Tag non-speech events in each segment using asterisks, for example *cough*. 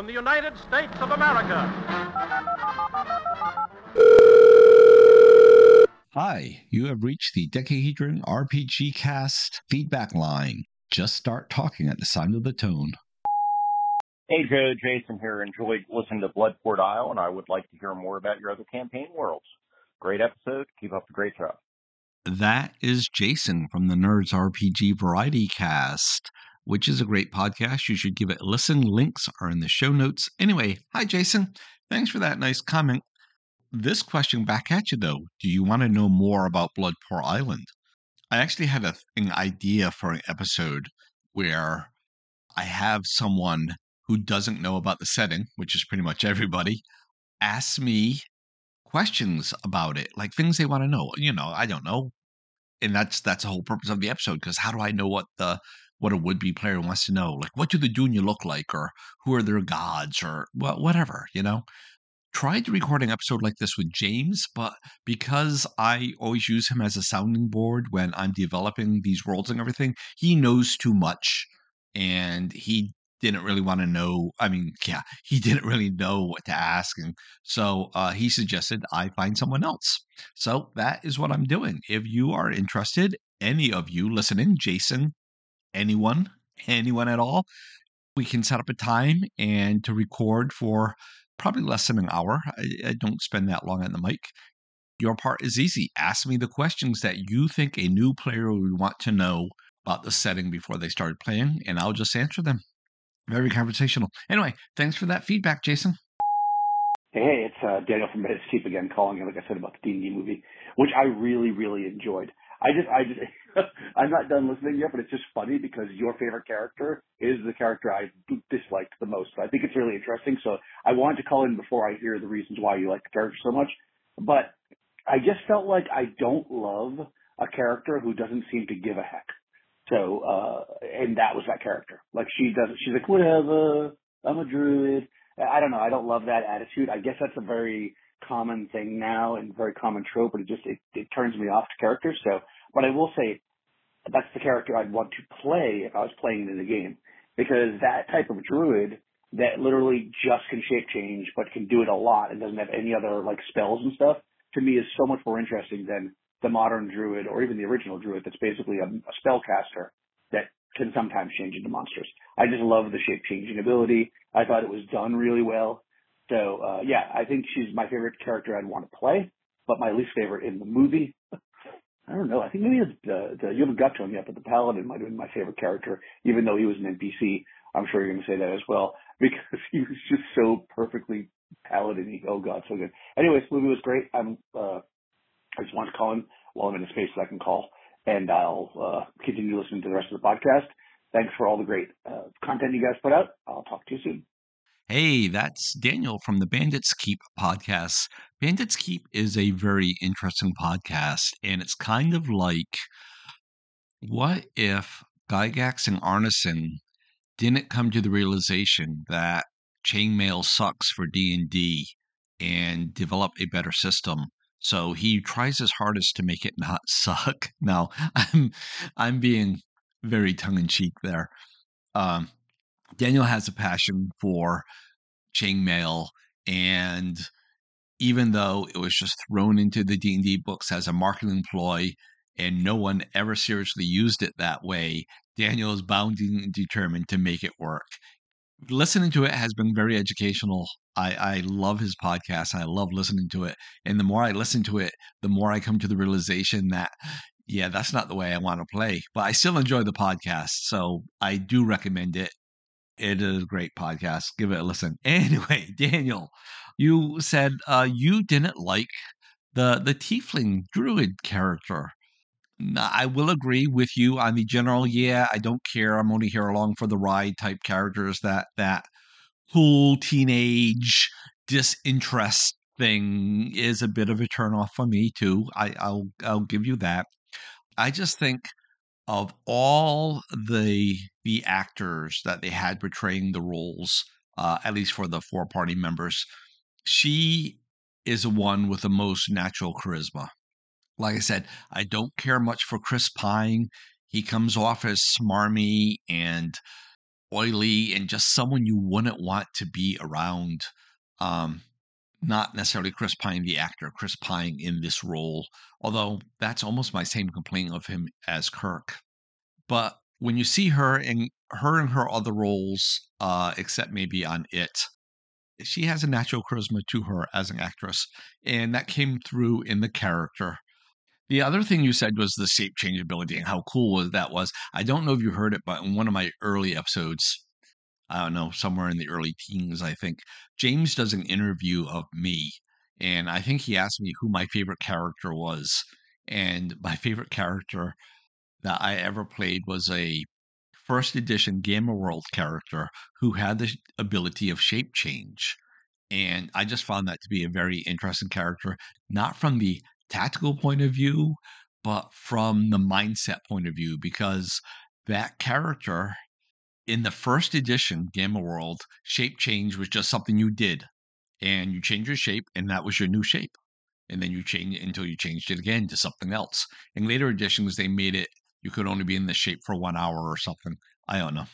from the United States of America. Hi, you have reached the Dekahedron RPG Cast feedback line. Just start talking at the sign of the tone. Hey Joe, Jason here. Enjoyed listening to Bloodport Isle, and I would like to hear more about your other campaign worlds. Great episode. Keep up the great job. That is Jason from the Nerds RPG Variety Cast, which is a great podcast. You should give it a listen. Links are in the show notes. Anyway, hi Jason. Thanks for that nice comment. This question back at you though. Do you want to know more about Bloodport Island? I actually had a, an idea for an episode where I have someone who doesn't know about the setting, which is pretty much *laughs* everybody, ask me questions about it, like things they want to know. You know, I don't know. And that's that's the whole purpose of the episode, because how do I know what the what a would be player wants to know? Like what do the Dunya look like or who are their gods or well, whatever, you know? Tried to record an episode like this with James, but because I always use him as a sounding board when I'm developing these worlds and everything, he knows too much and he didn't really want to know. I mean, *laughs* yeah, he didn't really know what to ask. And so uh, he suggested I find someone else. So that is what I'm doing. If you are interested, any of you listening, Jason, anyone, anyone at all, we can set up a time and to record for probably less than an hour. I, I don't spend that long on the mic. Your part is easy. Ask me the questions that you think a new player would want to know about the setting before they started playing, and I'll just answer them. Very conversational. Anyway, thanks for that feedback, Jason. Hey, it's uh, Daniel from Red Keep again, calling in, like I said, about the D&D movie, which I really, really enjoyed. I just, I just, *laughs* I'm not done listening yet, but it's just funny because your favorite character is the character I disliked the most. So I think it's really interesting. So I wanted to call in before I hear the reasons why you like the character so much. But I just felt like I don't love a character who doesn't seem to give a heck. So, uh, and that was that character. Like she doesn't, she's like, whatever, I'm a druid. I don't know. I don't love that attitude. I guess that's a very common thing now and very common trope, but it just, it, it turns me off to characters. So, but I will say that's the character I'd want to play if I was playing it in the game because that type of druid that literally just can shape change, but can do it a lot and doesn't have any other like spells and stuff to me is so much more interesting than the modern druid or even the original druid that's basically a, a spellcaster that can sometimes change into monsters. I just love the shape changing ability. I thought it was done really well. So uh, yeah, I think she's my favorite character I'd want to play, but my least favorite in the movie. I don't know. I think maybe it's the, the you haven't got to him yet, but the paladin might have been my favorite character, even though he was an NPC. I'm sure you're going to say that as well *laughs* because he was just so perfectly paladin Oh God, so good. Anyways, movie was great. I'm uh, I just want to call in while I'm in a space that I can call, and I'll uh, continue listening to the rest of the podcast. Thanks for all the great uh, content you guys put out. I'll talk to you soon. Hey, that's Daniel from the Bandits Keep podcast. Bandits Keep is a very interesting podcast, and it's kind of like what if Gygax and Arneson didn't come to the realization that chainmail sucks for D&D and develop a better system so he tries his hardest to make it not *laughs* suck. Now, I'm I'm being very tongue in cheek there. Um, Daniel has a passion for chainmail, and even though it was just thrown into the D and D books as a marketing ploy, and no one ever seriously used it that way, Daniel is bound and determined to make it work listening to it has been very educational. I, I love his podcast. I love listening to it. And the more I listen to it, the more I come to the realization that, yeah, that's not the way I want to play. But I still enjoy the podcast. So I do recommend it. It is a great podcast. Give it a listen. *laughs* Anyway, Daniel, you said uh, you didn't like the the tiefling druid character. I will agree with you on the general. Yeah, I don't care. I'm only here along for the ride type characters. That that cool teenage disinterest thing is a bit of a turnoff for me too. I, I'll I'll give you that. I just think of all the the actors that they had portraying the roles, uh, at least for the four party members, she is the one with the most natural charisma like I said, I don't care much for Chris Pine. He comes off as smarmy and oily and just someone you wouldn't want to be around. Um, not necessarily Chris Pine, the actor, Chris Pine in this role, although that's almost my same complaint of him as Kirk. But when you see her in her and her other roles, uh, except maybe on It, she has a natural charisma to her as an actress, and that came through in the character. The other thing you said was the shape changeability and how cool that was. I don't know if you heard it, but in one of my early episodes, I don't know, somewhere in the early teens, I think, James does an interview of me. And I think he asked me who my favorite character was. And my favorite character that I ever played was a first edition Gamma World character who had the ability of shape change. And I just found that to be a very interesting character, not from the tactical point of view, but from the mindset point of view, because that character in the first edition, Gamma World, shape change was just something you did. And you change your shape, and that was your new shape. And then you change it until you changed it again to something else. In later editions, they made it you could only be in this shape for one hour or something. I don't know.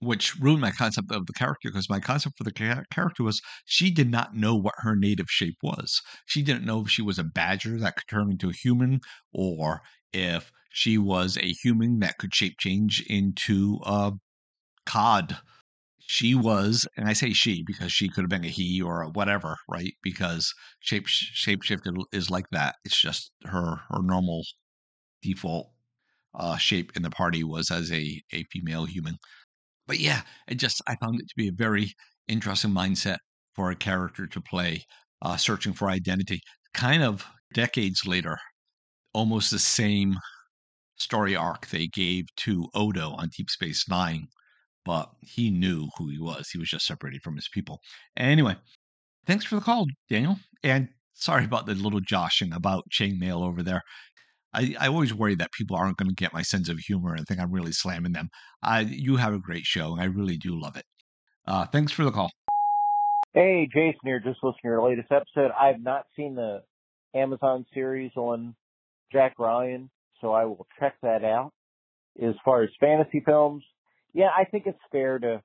Which ruined my concept of the character because my concept for the character was she did not know what her native shape was. She didn't know if she was a badger that could turn into a human or if she was a human that could shape change into a cod. She was, and I say she because she could have been a he or a whatever, right? Because shape shapeshifted is like that. It's just her her normal default uh, shape in the party was as a, a female human. But yeah, it just I found it to be a very interesting mindset for a character to play, uh, searching for identity. Kind of decades later, almost the same story arc they gave to Odo on Deep Space Nine, but he knew who he was. He was just separated from his people. Anyway, thanks for the call, Daniel. And sorry about the little joshing about chainmail over there. I, I always worry that people aren't going to get my sense of humor and think I'm really slamming them. I, you have a great show, and I really do love it. Uh, thanks for the call. Hey, Jason here. Just listening to your latest episode. I've not seen the Amazon series on Jack Ryan, so I will check that out. As far as fantasy films, yeah, I think it's fair to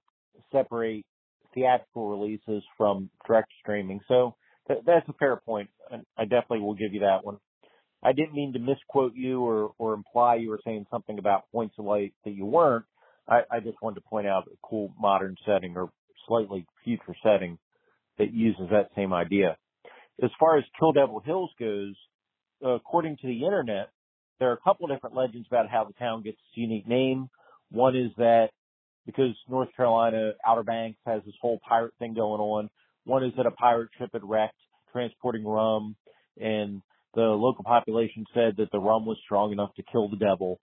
separate theatrical releases from direct streaming. So th- that's a fair point. I definitely will give you that one. I didn't mean to misquote you or, or imply you were saying something about points of light that you weren't. I, I just wanted to point out a cool modern setting or slightly future setting that uses that same idea. As far as Kill Devil Hills goes, according to the internet, there are a couple of different legends about how the town gets its unique name. One is that because North Carolina Outer Banks has this whole pirate thing going on. One is that a pirate ship had wrecked transporting rum and the local population said that the rum was strong enough to kill the devil.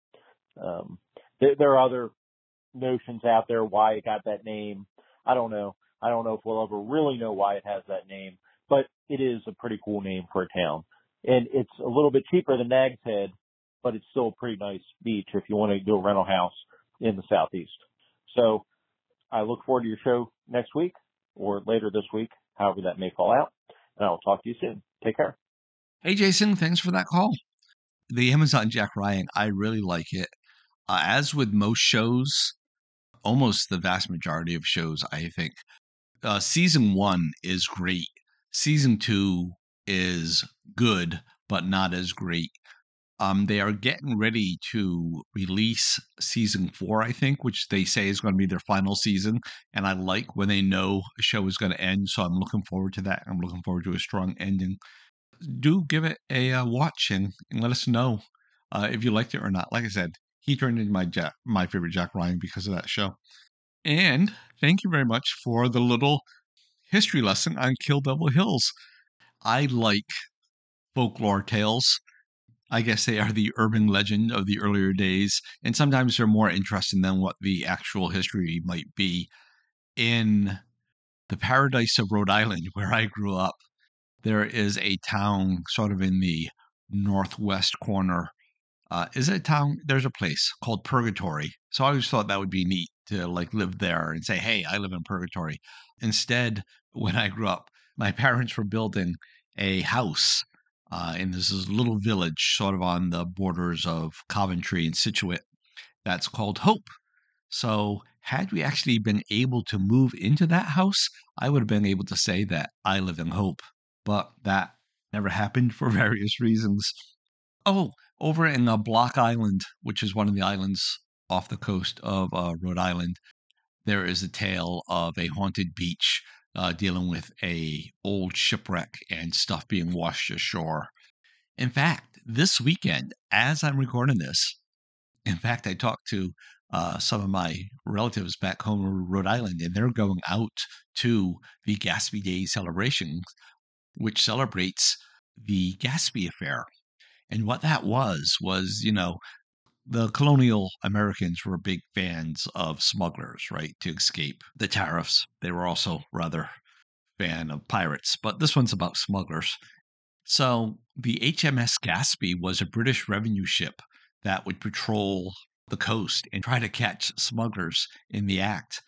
Um, there, there are other notions out there why it got that name. I don't know. I don't know if we'll ever really know why it has that name, but it is a pretty cool name for a town. And it's a little bit cheaper than Nag's Head, but it's still a pretty nice beach if you want to do a rental house in the southeast. So I look forward to your show next week or later this week, however that may fall out. And I will talk to you soon. Take care. Hey, Jason, thanks for that call. The Amazon Jack Ryan, I really like it. Uh, as with most shows, almost the vast majority of shows, I think, uh, season one is great. Season two is good, but not as great. Um, they are getting ready to release season four, I think, which they say is going to be their final season. And I like when they know a show is going to end. So I'm looking forward to that. I'm looking forward to a strong ending do give it a uh, watch and, and, let us know uh, if you liked it or not. Like I said, he turned into my Jack, my favorite Jack Ryan because of that show. And thank you very much for the little history lesson on Kill Devil Hills. I like folklore tales. I guess they are the urban legend of the earlier days, and sometimes they're more interesting than what the actual history might be. In the paradise of Rhode Island, *laughs* where I grew up, there is a town sort of in the northwest corner. Uh, is it a town? There's a place called Purgatory. So I always thought that would be neat to like live there and say, hey, I live in Purgatory. Instead, *laughs* when I grew up, my *laughs* parents were building a house uh, in this is a little village sort of on the borders of Coventry and Scituate that's called Hope. So had we actually been able to move into that house, I would have been able to say that I live in hope. But that never happened for *laughs* various reasons. Oh, over in uh, Block Island, which is one of the islands off the coast of uh, Rhode Island, there is a tale of a haunted beach uh, dealing with a old shipwreck and stuff being washed ashore. In fact, this weekend, as I'm recording this, in fact, I talked to uh, some of my relatives back home in Rhode Island, and they're going out to the Gaspee Day celebration, which celebrates the Gaspee affair. And what that was, was, you know, the colonial Americans were big fans of smugglers, right, to escape the tariffs. They were also rather fan of pirates, but this one's about smugglers. So the HMS Gaspee was a British revenue ship that would patrol the coast and try to catch smugglers in the act.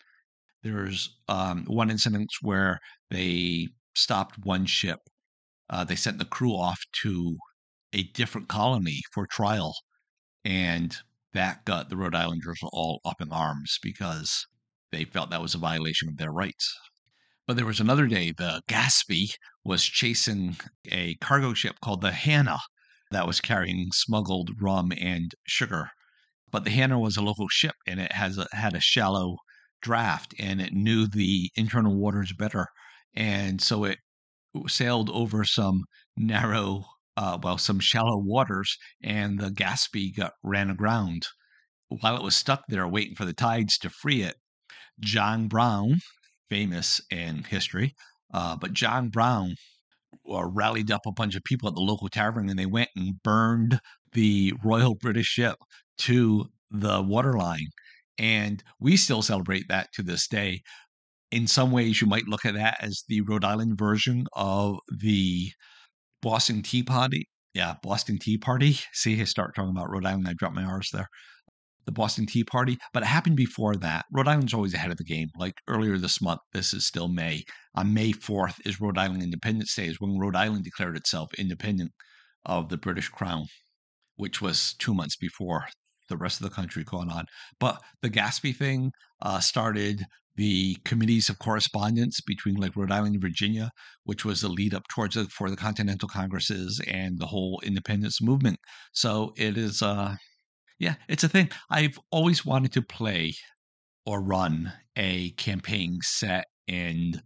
There's um, one incident where they stopped one ship. Uh, they sent the crew off to a different colony for trial, and that got the Rhode Islanders all up in arms because they felt that was a violation of their rights. But there was another day the Gaspee was chasing a cargo ship called the Hannah that was carrying smuggled rum and sugar but the Hannah was a local ship and it has a, had a shallow draft and it knew the internal waters better, and so it sailed over some narrow, uh, well, some shallow waters, and the Gaspee got ran aground. While it was stuck there waiting for the tides to free it, John Brown, famous in history, uh, but John Brown uh, rallied up a bunch of people at the local tavern and they went and burned the Royal British ship to the waterline. And we still celebrate that to this day. In some ways, you might look at that as the Rhode Island version of the Boston Tea Party. Yeah, Boston Tea Party. *laughs* See, I start talking about Rhode Island, I drop my R's there. The Boston Tea Party, but it happened before that. Rhode Island's always ahead of the game. Like earlier this month, this is still May. On May 4th is Rhode Island Independence Day, is when Rhode Island declared itself independent of the British Crown, which was two months before the rest of the country going on. But the Gaspee thing uh, started the committees of correspondence between like Rhode Island and Virginia, which was the lead up towards it for the Continental Congresses and the whole independence movement. So it is, uh, yeah, it's a thing. I've always wanted to play or run a campaign set in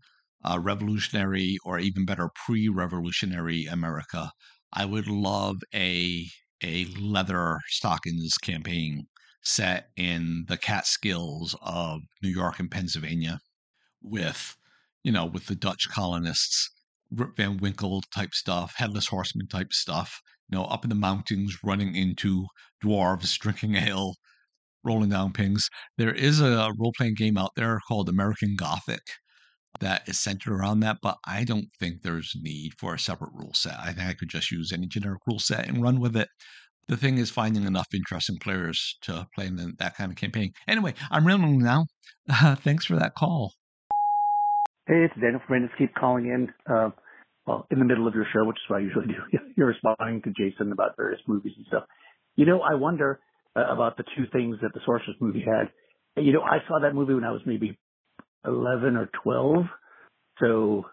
uh, revolutionary or even better pre-revolutionary America. I would love a a leather stockings campaign set in the Catskills of New York and Pennsylvania with, you know, with the Dutch colonists, Rip Van Winkle type stuff, Headless Horseman type stuff, you know, up in the mountains running into dwarves, drinking ale, rolling down pings. There is a role playing game out there called American Gothic that is centered around that, but I don't think there's need for a separate rule set. I think I could just use any generic rule set and run with it. The thing is finding enough interesting players to play in that kind of campaign. Anyway, I'm rambling now. Uh, *laughs* thanks for that call. Hey, it's Daniel from Keep calling in. Uh, well, in the middle of your show, which is what I usually do. *laughs* You're responding to Jason about various movies and stuff. You know, I wonder uh, about the two things that the Sorceress movie had. You know, I saw that movie when I was maybe 11 or 12. So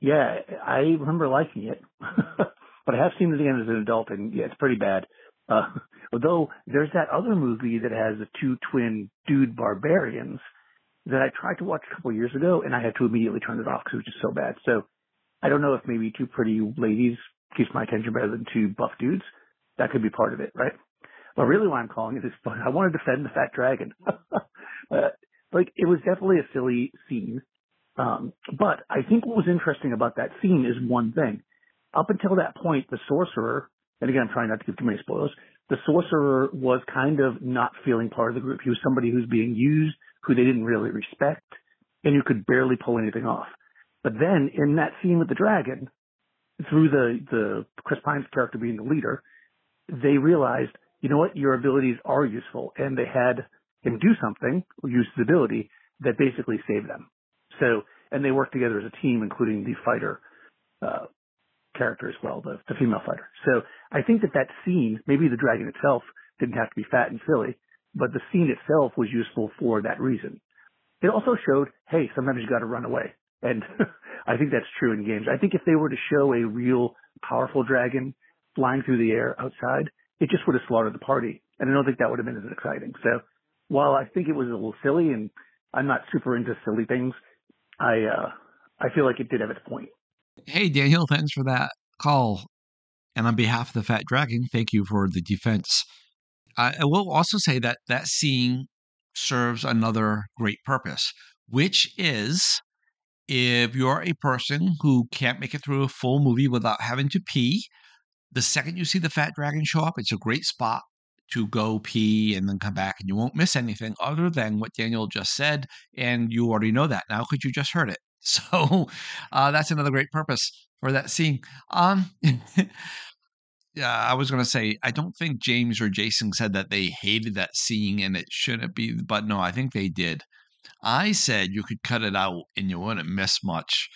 yeah, I remember liking it, *laughs* but I have seen it again as an adult and yeah, it's pretty bad. Uh, although there's that other movie that has the two twin dude barbarians that I tried to watch a couple years ago and I had to immediately turn it off because it was just so bad. So I don't know if maybe two pretty ladies keeps my attention better than two buff dudes. That could be part of it, right? But really why I'm calling it is I want to defend the fat dragon. *laughs* uh, like it was definitely a silly scene. Um, but I think what was interesting about that scene is one thing. Up until that point, the sorcerer, and again, I'm trying not to give too many spoilers, the sorcerer was kind of not feeling part of the group. He was somebody who's being used, who they didn't really respect, and who could barely pull anything off. But then in that scene with the dragon, through the, the Chris Pine's character being the leader, they realized, you know what, your abilities are useful. And they had him do something, use his ability, that basically saved them. So, and they work together as a team, including the fighter uh, character as well, the, the female fighter. So I think that that scene, maybe the dragon itself didn't have to be fat and silly, but the scene itself was useful for that reason. It also showed, hey, sometimes you got to run away. And *laughs* I think that's true in games. I think if they were to show a real powerful dragon flying through the air outside, it just would have slaughtered the party. And I don't think that would have been as exciting. So while I think it was a little silly and I'm not super into silly things, I, uh, I feel like it did have its point. Hey, Daniel, thanks for that call. And on behalf of the Fat Dragon, thank you for the defense. I, will also say that that scene serves another great purpose, which is if you're a person who can't make it through a full movie without having to pee, the second you see the fat dragon show up, it's a great spot to go pee and then come back, and you won't miss anything other than what Daniel just said. And you already know that now because you just heard it. *laughs* So uh, that's another great purpose for that scene. Um, *laughs* yeah, I was going to say, I don't think James or Jason said that they hated that scene and it shouldn't be, but no, I think they did. I said you could cut it out and you wouldn't miss much.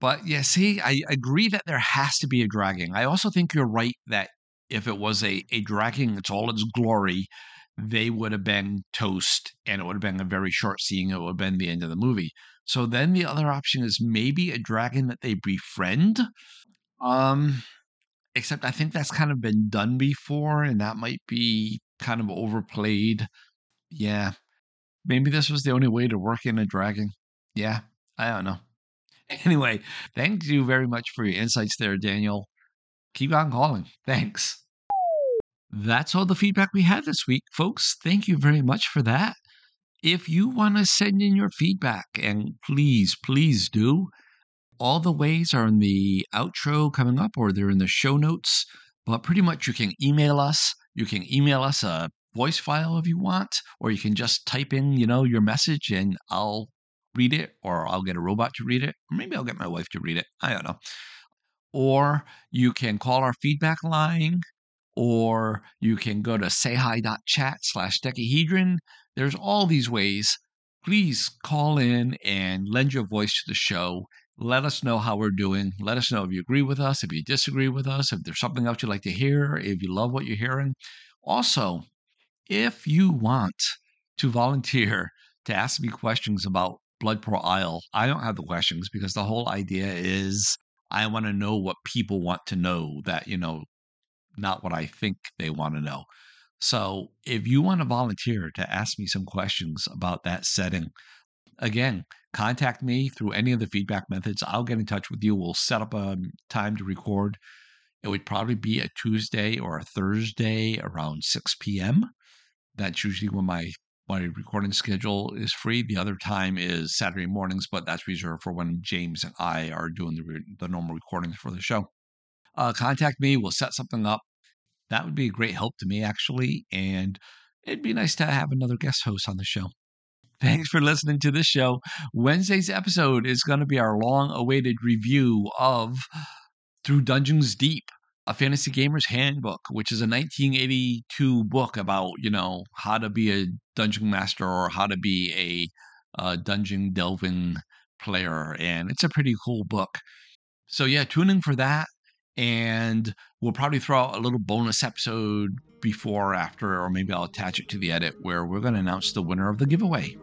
But yeah, see, I agree that there has to be a dragging. I also think you're right that if it was a, a dragging, it's all its glory, they would have been toast and it would have been a very short scene. It would have been the end of the movie. So then the other option is maybe a dragon that they befriend. Um, except I think that's kind of been done before, and that might be kind of overplayed. Yeah. Maybe this was the only way to work in a dragon. Yeah, I don't know. *laughs* Anyway, thank you very much for your insights there, Daniel. Keep on calling. Thanks. That's all the feedback we had this week, folks. Thank you very much for that. If you want to send in your feedback, and please, please do, all the ways are in the outro coming up or they're in the show notes. But pretty much you can email us. You can email us a voice file if you want, or you can just type in, you know, your message and I'll read it, or I'll get a robot to read it, or maybe I'll get my wife to read it. I don't know. Or you can call our feedback line, or you can go to sayhi.chat slash dekahedron. There's all these ways. Please call in and lend your voice to the show let us know how we're doing. Let us know if you agree with us, if you disagree with us, if there's something else you'd like to hear, if you love what you're hearing. Also, if you want to volunteer to ask me questions about Bloodpour Isle, I don't have the questions because the whole idea is I want to know what people want to know that, you know, not what I think they want to know. So if you want to volunteer to ask me some questions about that setting, again, contact me through any of the feedback methods. I'll get in touch with you. We'll set up a time to record. It would probably be a Tuesday or a Thursday around 6 p.m. That's usually when my my recording schedule is free. The other time is Saturday mornings, but that's reserved for when James and I are doing the, the normal recordings for the show. Uh, contact me. We'll set something up. That would be a great help to me, actually. And it'd be nice to have another guest host on the show. Thanks for listening to this show. Wednesday's episode is going to be our long awaited review of Through Dungeons Deep, a fantasy gamer's handbook, which is a 1982 book about, you know, how to be a dungeon master or how to be a, a dungeon delving player. And it's a pretty cool book. So, yeah, tune in for that. And we'll probably throw out a little bonus episode before or after, or maybe I'll attach it to the edit where we're going to announce the winner of the giveaway.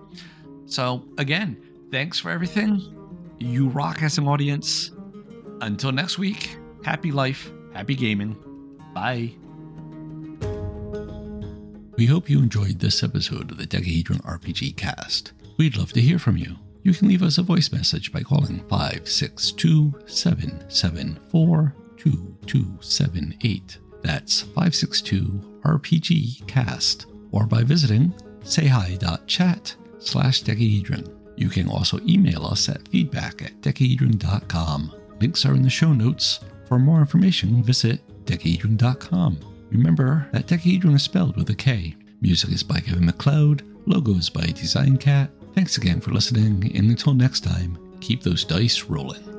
So, again, thanks for everything. You rock as an audience. Until next week, happy life, happy gaming. Bye. We hope you enjoyed this episode of the Dekahedron RPG Cast. We'd love to hear from you. You can leave us a voice message by calling 562 774 2278. That's 562 RPG Cast, or by visiting sayhi.chat slash dekahedron. You can also email us at feedback at dekahedron.com. Links are in the show notes. For more information, visit dekahedron.com. Remember that Dekahedron is spelled with a K. Music is by Kevin MacLeod, logos by DesignKat. Thanks again for listening, and until next time, keep those dice rolling.